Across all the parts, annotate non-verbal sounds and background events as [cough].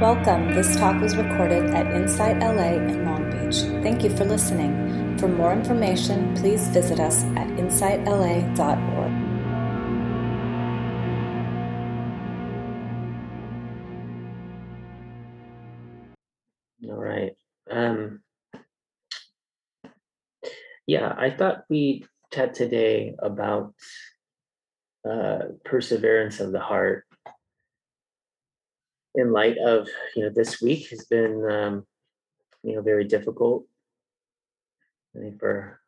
Welcome. This talk was recorded at Insight LA in Long Beach. Thank you for listening. For more information, please visit us at insightla.org. All right. Um, yeah, I thought we'd chat today about uh, perseverance of the heart in light of you know this week has been um, you know very difficult. I think for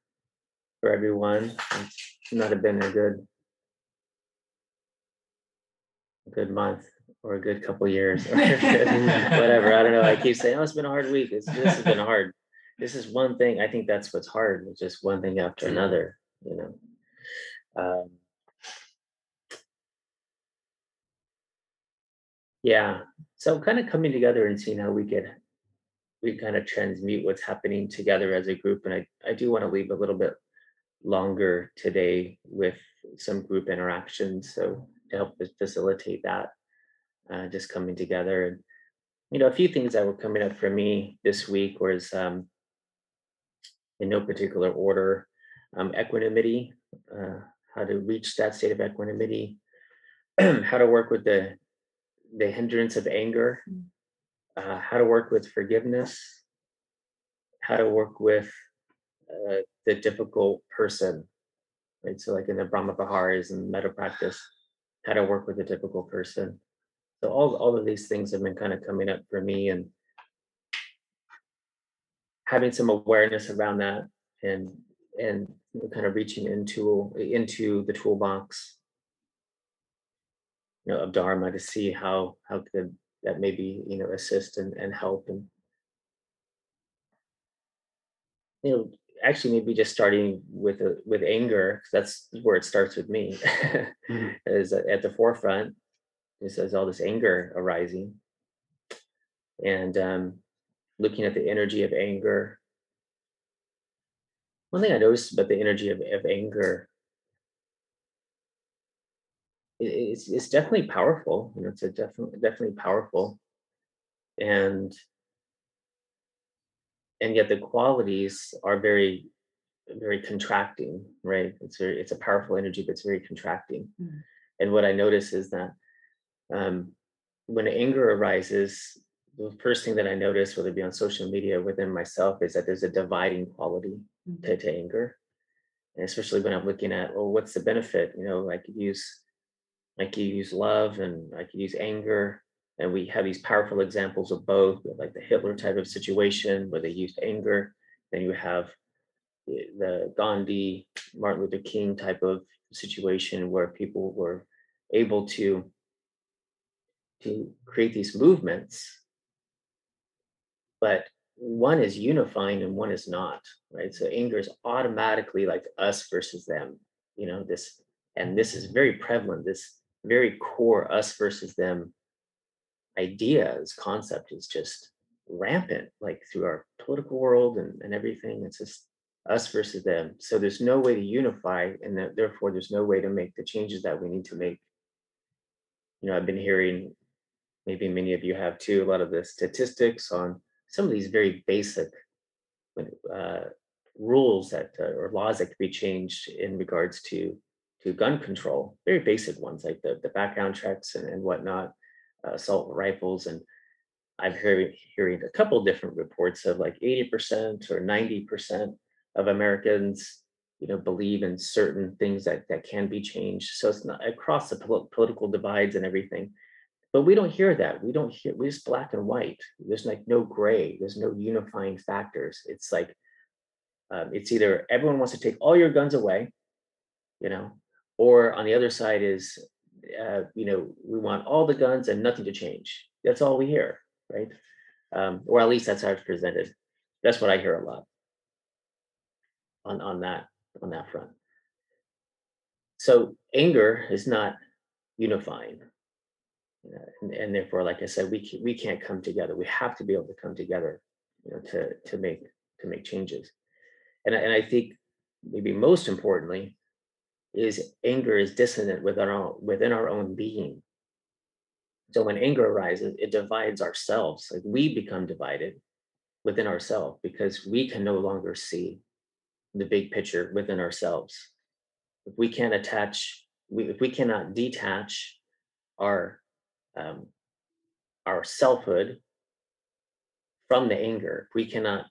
for everyone, it's not have been a good good month or a good couple years or [laughs] whatever. I don't know. I keep saying, oh, it's been a hard week. It's, this has been hard. This is one thing. I think that's what's hard. It's just one thing after another. You know. Um, yeah. So kind of coming together and seeing how we could we kind of transmute what's happening together as a group and i, I do want to leave a little bit longer today with some group interactions so to help facilitate that uh, just coming together and you know a few things that were coming up for me this week was um, in no particular order um, equanimity uh, how to reach that state of equanimity [clears throat] how to work with the the hindrance of anger, mm. uh, how to work with forgiveness, how to work with uh, the difficult person, right? So, like in the Brahma Viharas and metta practice, how to work with a difficult person. So, all, all of these things have been kind of coming up for me and having some awareness around that and and kind of reaching into into the toolbox you know, of Dharma to see how how could that maybe you know assist and, and help and you know actually maybe just starting with a, with anger that's where it starts with me mm-hmm. [laughs] is at the forefront it says all this anger arising and um, looking at the energy of anger one thing i noticed about the energy of, of anger it's it's definitely powerful. You know, it's a definitely definitely powerful, and and yet the qualities are very very contracting, right? It's very it's a powerful energy, but it's very contracting. Mm-hmm. And what I notice is that um, when anger arises, the first thing that I notice, whether it be on social media within myself, is that there's a dividing quality mm-hmm. to, to anger. And especially when I'm looking at, well, what's the benefit? You know, I could use I could use love and I could use anger. And we have these powerful examples of both, like the Hitler type of situation where they used anger. Then you have the Gandhi, Martin Luther King type of situation where people were able to to create these movements but one is unifying and one is not right so anger is automatically like us versus them you know this and this is very prevalent this very core us versus them ideas concept is just rampant like through our political world and, and everything it's just us versus them. So there's no way to unify and that, therefore there's no way to make the changes that we need to make. You know i've been hearing maybe many of you have too a lot of the statistics on some of these very basic uh, rules that uh, or laws that could be changed in regards to to gun control, very basic ones like the, the background checks and, and whatnot, uh, assault rifles. And I've heard hearing a couple different reports of like 80% or 90% of Americans, you know, believe in certain things that, that can be changed. So it's not across the pol- political divides and everything. But we don't hear that. We don't hear, we just black and white. There's like no gray, there's no unifying factors. It's like, um, it's either everyone wants to take all your guns away, you know, or on the other side is uh, you know we want all the guns and nothing to change. That's all we hear right? Um, or at least that's how it's presented. That's what i hear a lot. On on that on that front. So anger is not unifying. Uh, and, and, therefore like i said we can, we can't come together. We have to be able to come together you know to to make to make changes. And, and i think maybe most importantly is anger is dissonant within our within our own being. So when anger arises, it divides ourselves. Like we become divided within ourselves because we can no longer see the big picture within ourselves. If we can't attach, we, if we cannot detach our um, our selfhood from the anger, if we cannot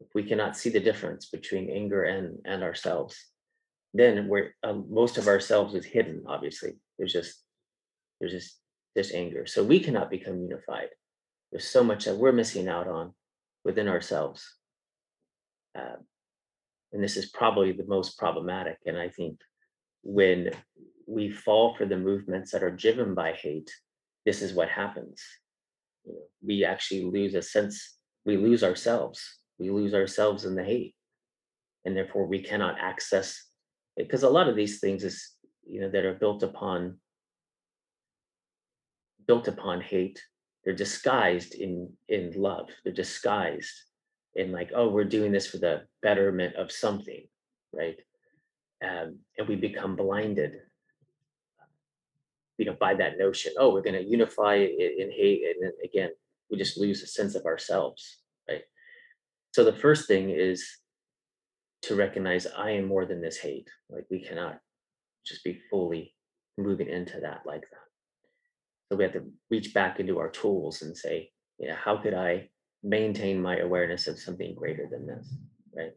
if we cannot see the difference between anger and and ourselves, then we're um, most of ourselves is hidden. Obviously, there's just there's just this anger, so we cannot become unified. There's so much that we're missing out on within ourselves. Uh, and this is probably the most problematic. And I think when we fall for the movements that are driven by hate, this is what happens. You know, we actually lose a sense, we lose ourselves. We lose ourselves in the hate. And therefore we cannot access because a lot of these things is, you know, that are built upon built upon hate. They're disguised in in love. They're disguised in like oh we're doing this for the betterment of something right? Um, and we become blinded you know by that notion oh we're going to unify in, in hate and then again we just lose a sense of ourselves right? So the first thing is to recognize i am more than this hate like we cannot just be fully moving into that like that so we have to reach back into our tools and say, know, how could I maintain my awareness of something greater than this, right?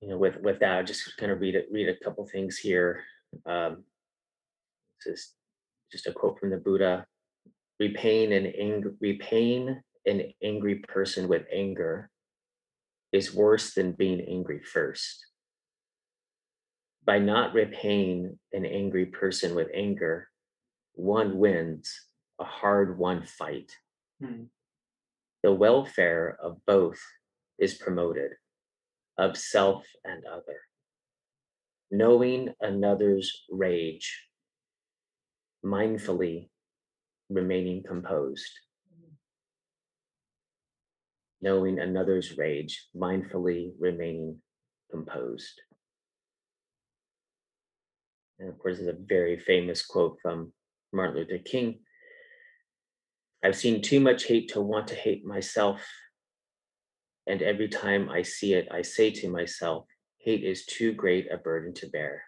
You know, with with that, I'll just kind of read it, read a couple things here. Um, this is just a quote from the Buddha: "Repaying and anger, repaying an angry person with anger is worse than being angry first by not repaying an angry person with anger, one wins a hard won fight. Hmm. The welfare of both is promoted, of self and other. Knowing another's rage, mindfully remaining composed. Knowing another's rage, mindfully remaining composed. And of course, there's a very famous quote from Martin Luther King I've seen too much hate to want to hate myself. And every time I see it, I say to myself, hate is too great a burden to bear.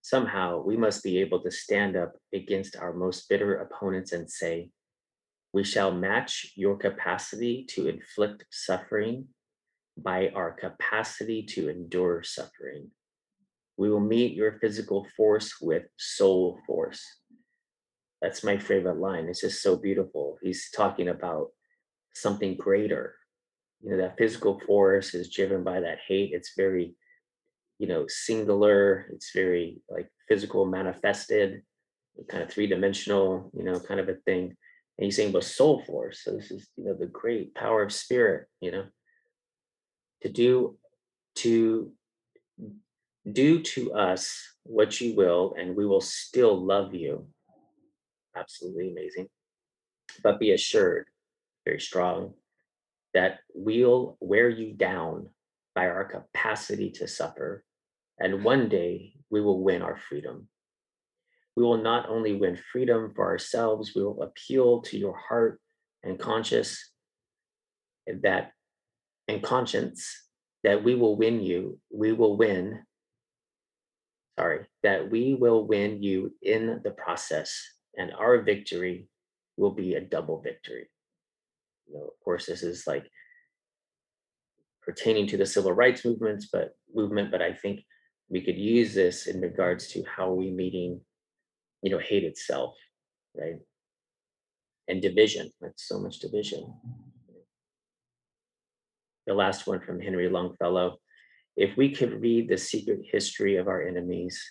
Somehow we must be able to stand up against our most bitter opponents and say, We shall match your capacity to inflict suffering by our capacity to endure suffering we will meet your physical force with soul force. That's my favorite line. It's just so beautiful. He's talking about something greater. You know, that physical force is driven by that hate. It's very, you know, singular. It's very like physical manifested, kind of three dimensional, you know, kind of a thing. And he's saying about soul force. So this is, you know, the great power of spirit, you know, to do, to do to us what you will, and we will still love you. Absolutely amazing. But be assured, very strong, that we'll wear you down by our capacity to suffer. And one day we will win our freedom. We will not only win freedom for ourselves, we will appeal to your heart and conscience that and conscience that we will win you, we will win sorry, that we will win you in the process and our victory will be a double victory. You know, of course, this is like pertaining to the civil rights movements, but movement, but I think we could use this in regards to how we meeting, you know, hate itself, right? And division. That's so much division. The last one from Henry Longfellow. If we could read the secret history of our enemies,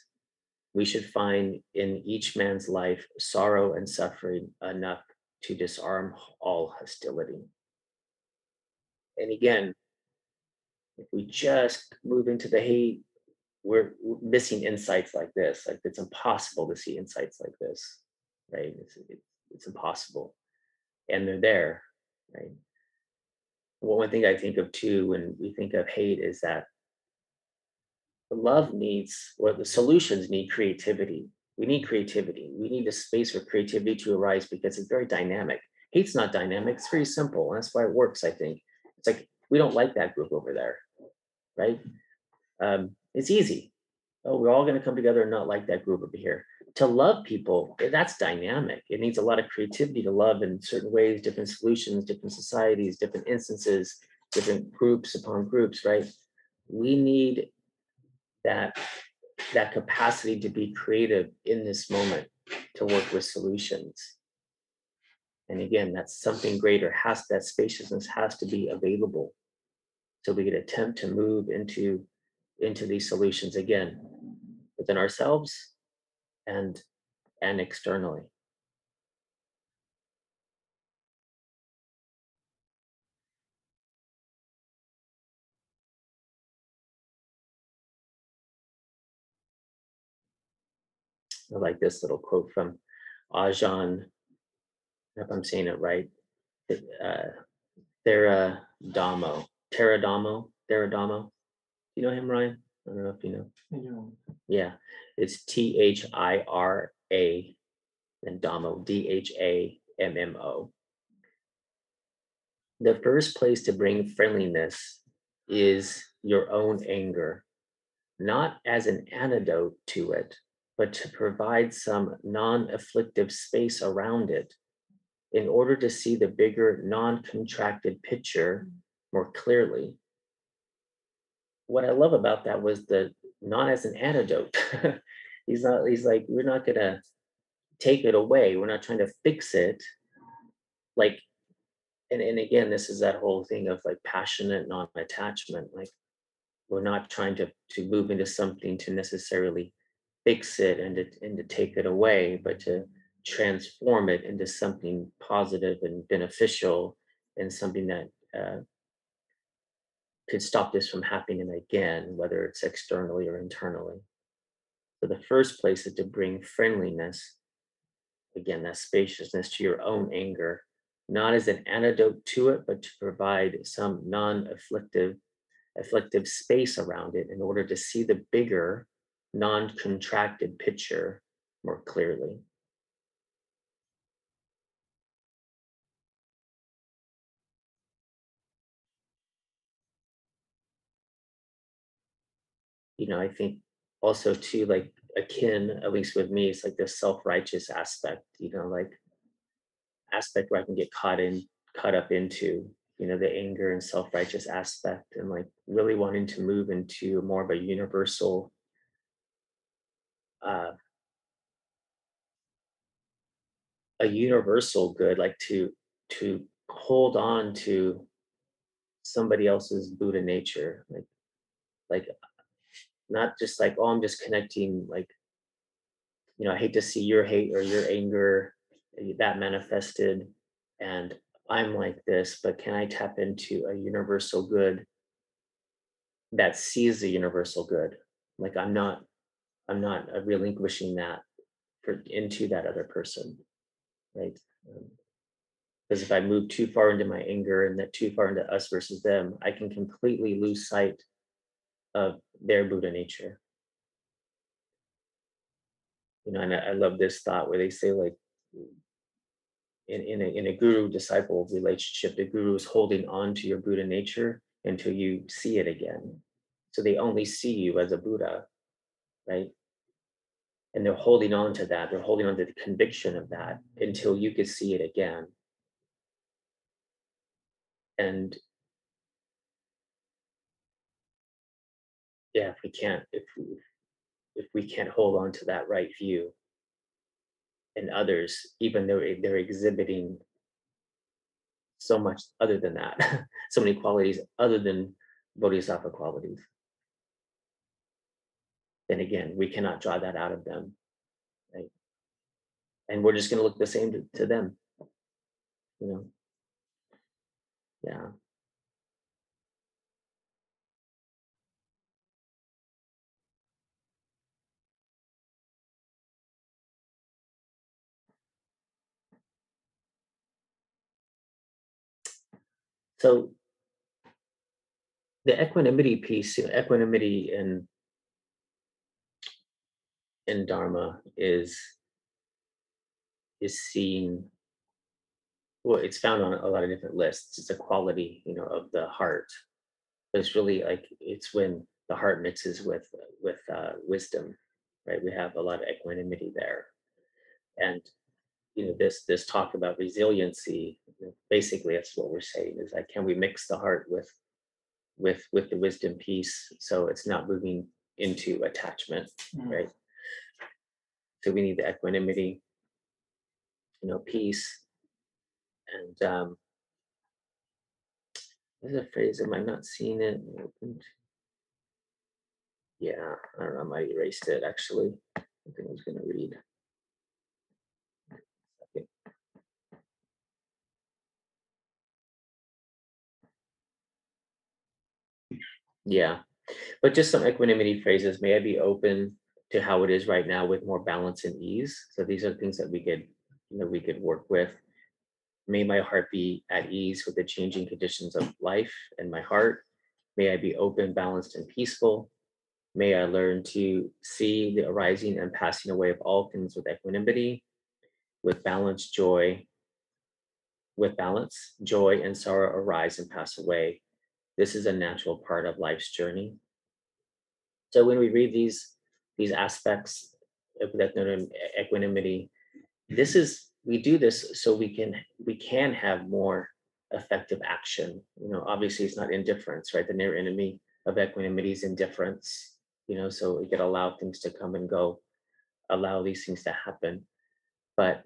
we should find in each man's life sorrow and suffering enough to disarm all hostility. And again, if we just move into the hate, we're missing insights like this. Like it's impossible to see insights like this, right? It's, it's, impossible. And they're there, right? Well, one thing I think of too when we think of hate is that love needs, or the solutions need creativity. We need creativity. We need a space for creativity to arise because it's very dynamic. Hate's not dynamic, it's very simple. And that's why it works, I think. It's like, we don't like that group over there, right? Um, it's easy. Oh, we're all going to come together and not like that group over here. To love people, eh, that's dynamic. It needs a lot of creativity to love in certain ways, different solutions, different societies, different instances, different groups upon groups, right? We need that that capacity to be creative in this moment to work with solutions and again that's something greater has that spaciousness has to be available so we can attempt to move into into these solutions again within ourselves and and externally I like this little quote from Ajahn, if I'm saying it right, uh, Thera Damo, Theradamo, Theradamo. You know him, Ryan? I don't know if you know. Yeah, it's T H I R A and Dhammo, D H A M M O. The first place to bring friendliness is your own anger, not as an antidote to it, but to provide some non afflictive space around it in order to see the bigger non contracted picture more clearly. What I love about that was the not as an antidote. [laughs] he's not, he's like, we're not to take it away. We're not trying to fix it. Like, and, and again, this is that whole thing of like passionate non attachment. Like, we're not trying to, to move into something to necessarily fix it and to, and to take it away, but to transform it into something positive and beneficial and something that uh, could stop this from happening again, whether it's externally or internally. So the first place is to bring friendliness, again, that spaciousness to your own anger, not as an antidote to it, but to provide some non-afflictive afflictive space around it in order to see the bigger non-contracted picture more clearly. You know, I think also too, like akin, at least with me, it's like the self-righteous aspect, you know, like aspect where I can get caught in, caught up into, you know, the anger and self-righteous aspect and like really wanting to move into more of a universal uh, a universal good, like to to hold on to somebody else's Buddha nature, like like not just like oh I'm just connecting like you know I hate to see your hate or your anger eh, that manifested and I'm like this, but can I tap into a universal good that sees the universal good? Like I'm not I'm not uh, relinquishing that for into that other person, right? Because um, if I move too far into my anger and that too far into us versus them, I can completely lose sight of their Buddha nature. You know, and I, I love this thought where they say like in, in a in a guru disciple relationship, the guru is holding on to your Buddha nature until you see it again. So they only see you as a Buddha right? And they're holding on to that. They're holding on to the conviction of that until you could see it again. And yeah, if we can't, if we, if we can't hold on to that right view and others, even though they're exhibiting so much other than that, [laughs] so many qualities other than bodhisattva qualities then again, we cannot draw that out of them. Right? And we're just going to look the same to, to them. You know? Yeah. So the equanimity piece, equanimity and in Dharma is is seen well, it's found on a lot of different lists. It's a quality, you know, of the heart. But it's really like it's when the heart mixes with with uh, wisdom, right? We have a lot of equanimity there, and you know this this talk about resiliency. Basically, that's what we're saying is like, can we mix the heart with with with the wisdom piece so it's not moving into attachment, mm. right? So we need the equanimity, you know, peace, and um, there's a phrase. Am I not seeing it? Yeah, I don't know. I might erased it actually. I think I was going to read. Yeah, but just some equanimity phrases. May I be open to how it is right now with more balance and ease. So these are things that we could, you know, we could work with. May my heart be at ease with the changing conditions of life and my heart. May I be open, balanced, and peaceful. May I learn to see the arising and passing away of all things with equanimity, with balance, joy, with balance, joy and sorrow arise and pass away. This is a natural part of life's journey. So when we read these these aspects of that equanimity, this mm-hmm. is we do this so we can we can have more effective action. You know, obviously it's not indifference, right? The near enemy of equanimity is indifference. You know, so we can allow things to come and go, allow these things to happen. But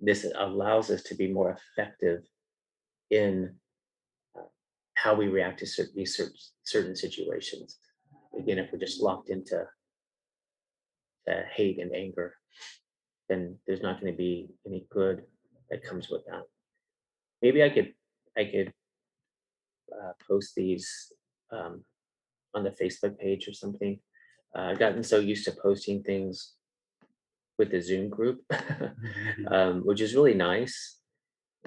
this allows us to be more effective in how we react to certain, these certain situations. Again, if we're just locked into hate and anger, then there's not going to be any good that comes with that. Maybe I could I could uh, post these um, on the Facebook page or something. Uh, I've gotten so used to posting things with the Zoom group, [laughs] mm-hmm. um, which is really nice.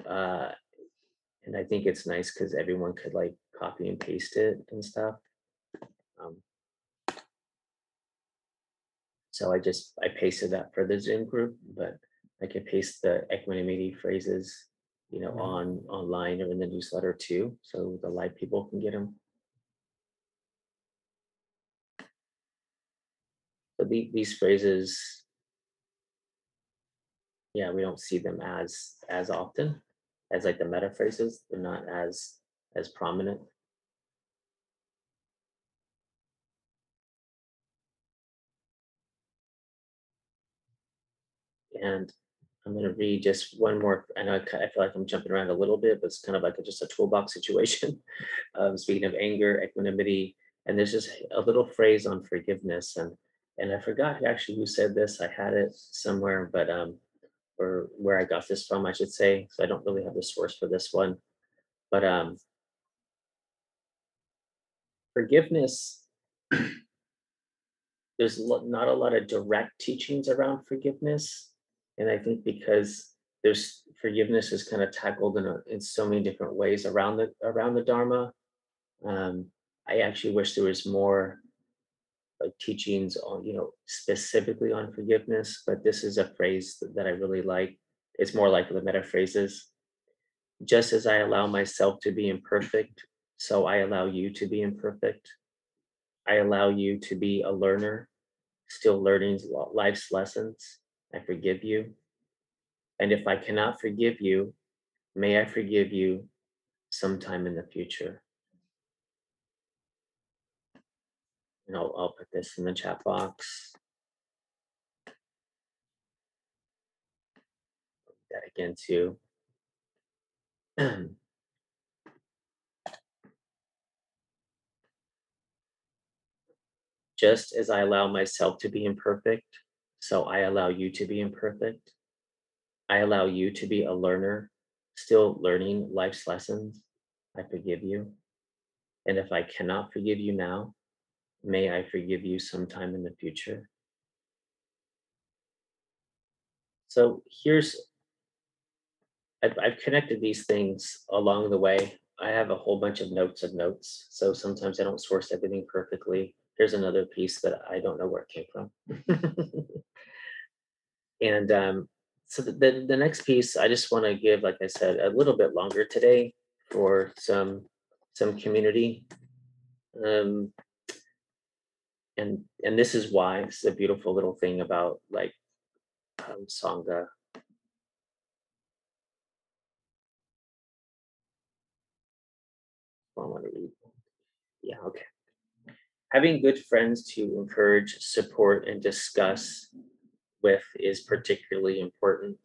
Uh, and I think it's nice because everyone could like copy and paste it and stuff. Um, so I just, I pasted that for the Zoom group, but I can paste the equanimity phrases, you know, on online or in the newsletter too. So the live people can get them. So the, these phrases, yeah, we don't see them as as often as like the metta phrases. They're not as as prominent. and I'm going to read just one more. I know I, feel like I'm jumping around a little bit, but it's kind of like a, just a toolbox situation. [laughs] um, speaking of anger, equanimity, and there's just a little phrase on forgiveness, and and I forgot actually who said this. I had it somewhere, but um, or where I got this from, I should say. So I don't really have the source for this one, but um, forgiveness. [clears throat] there's not a lot of direct teachings around forgiveness and I think because there's forgiveness is kind of tackled in, a, in so many different ways around the around the Dharma. Um, I actually wish there was more teachings on, you know, specifically on forgiveness, but this is a phrase that, I really like. It's more like the metta phrases. Just as I allow myself to be imperfect, so I allow you to be imperfect. I allow you to be a learner, still learning life's lessons. I forgive you. And if I cannot forgive you, may I forgive you sometime in the future. And I'll, I'll put this in the chat box. That again too. [clears throat] Just as I allow myself to be imperfect, so I allow you to be imperfect. I allow you to be a learner, still learning life's lessons. I forgive you. And if I cannot forgive you now, may I forgive you sometime in the future. So here's, I've, I've connected these things along the way. I have a whole bunch of notes of notes. So sometimes I don't source everything perfectly. here's another piece that I don't know where it came from. [laughs] and um, so the, the, the next piece, I just want to give, like I said, a little bit longer today for some some community. Um, and and this is why it's a beautiful little thing about like um, sangha. I want to read. Yeah, okay having good friends to encourage, support, and discuss with is particularly important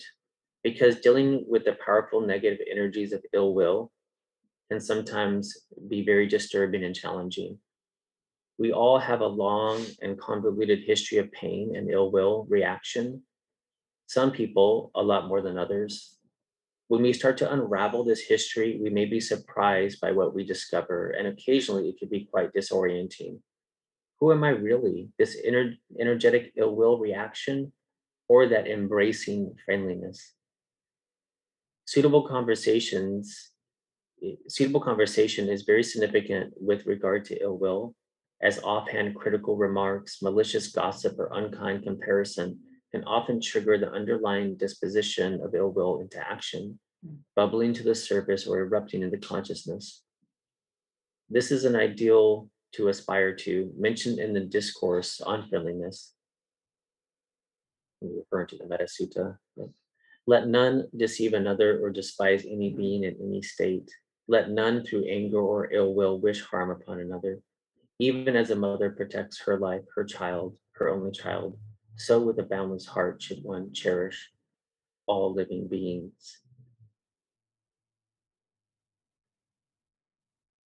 because dealing with the powerful negative energies of ill will can sometimes be very disturbing and challenging. We all have a long and convoluted history of pain and ill will reaction. Some people, a lot more than others. When we start to unravel this history, we may be surprised by what we discover, and occasionally it can be quite disorienting who am I really? This ener- energetic ill will reaction or that embracing friendliness? Suitable conversations, eh, suitable conversation is very significant with regard to ill will, as offhand critical remarks, malicious gossip, or unkind comparison can often trigger the underlying disposition of ill will into action, hmm. bubbling to the surface or erupting into consciousness. This is an ideal to aspire to, mentioned in the discourse on friendliness, referring to the Metta Sutta. Let none deceive another or despise any being in any state. Let none through anger or ill will wish harm upon another. Even as a mother protects her life, her child, her only child, so with a boundless heart should one cherish all living beings.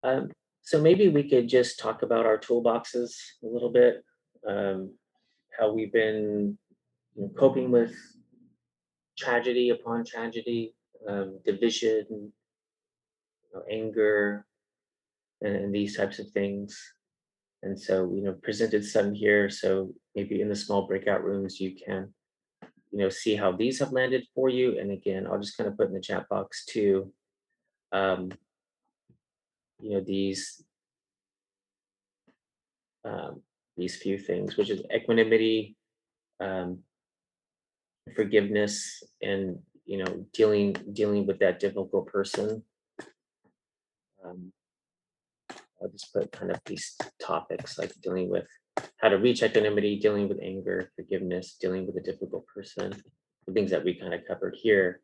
Um, so maybe we could just talk about our toolboxes a little bit, um, how we've been coping with tragedy upon tragedy, um, division, you know, anger, and, and, these types of things. And so, you know, presented some here. So maybe in the small breakout rooms, you can, you know, see how these have landed for you. And again, I'll just kind of put in the chat box too. Um, you know these um, these few things, which is equanimity, um, forgiveness, and you know dealing dealing with that difficult person. Um, I'll just put kind of these topics like dealing with how to reach equanimity, dealing with anger, forgiveness, dealing with a difficult person, the things that we kind of covered here.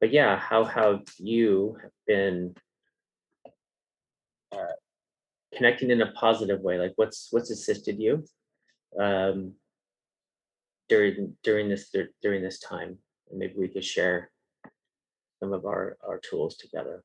But yeah, how have you been uh, connecting in a positive way? Like what's what's assisted you um during during this during this time? And maybe we could share some of our our tools together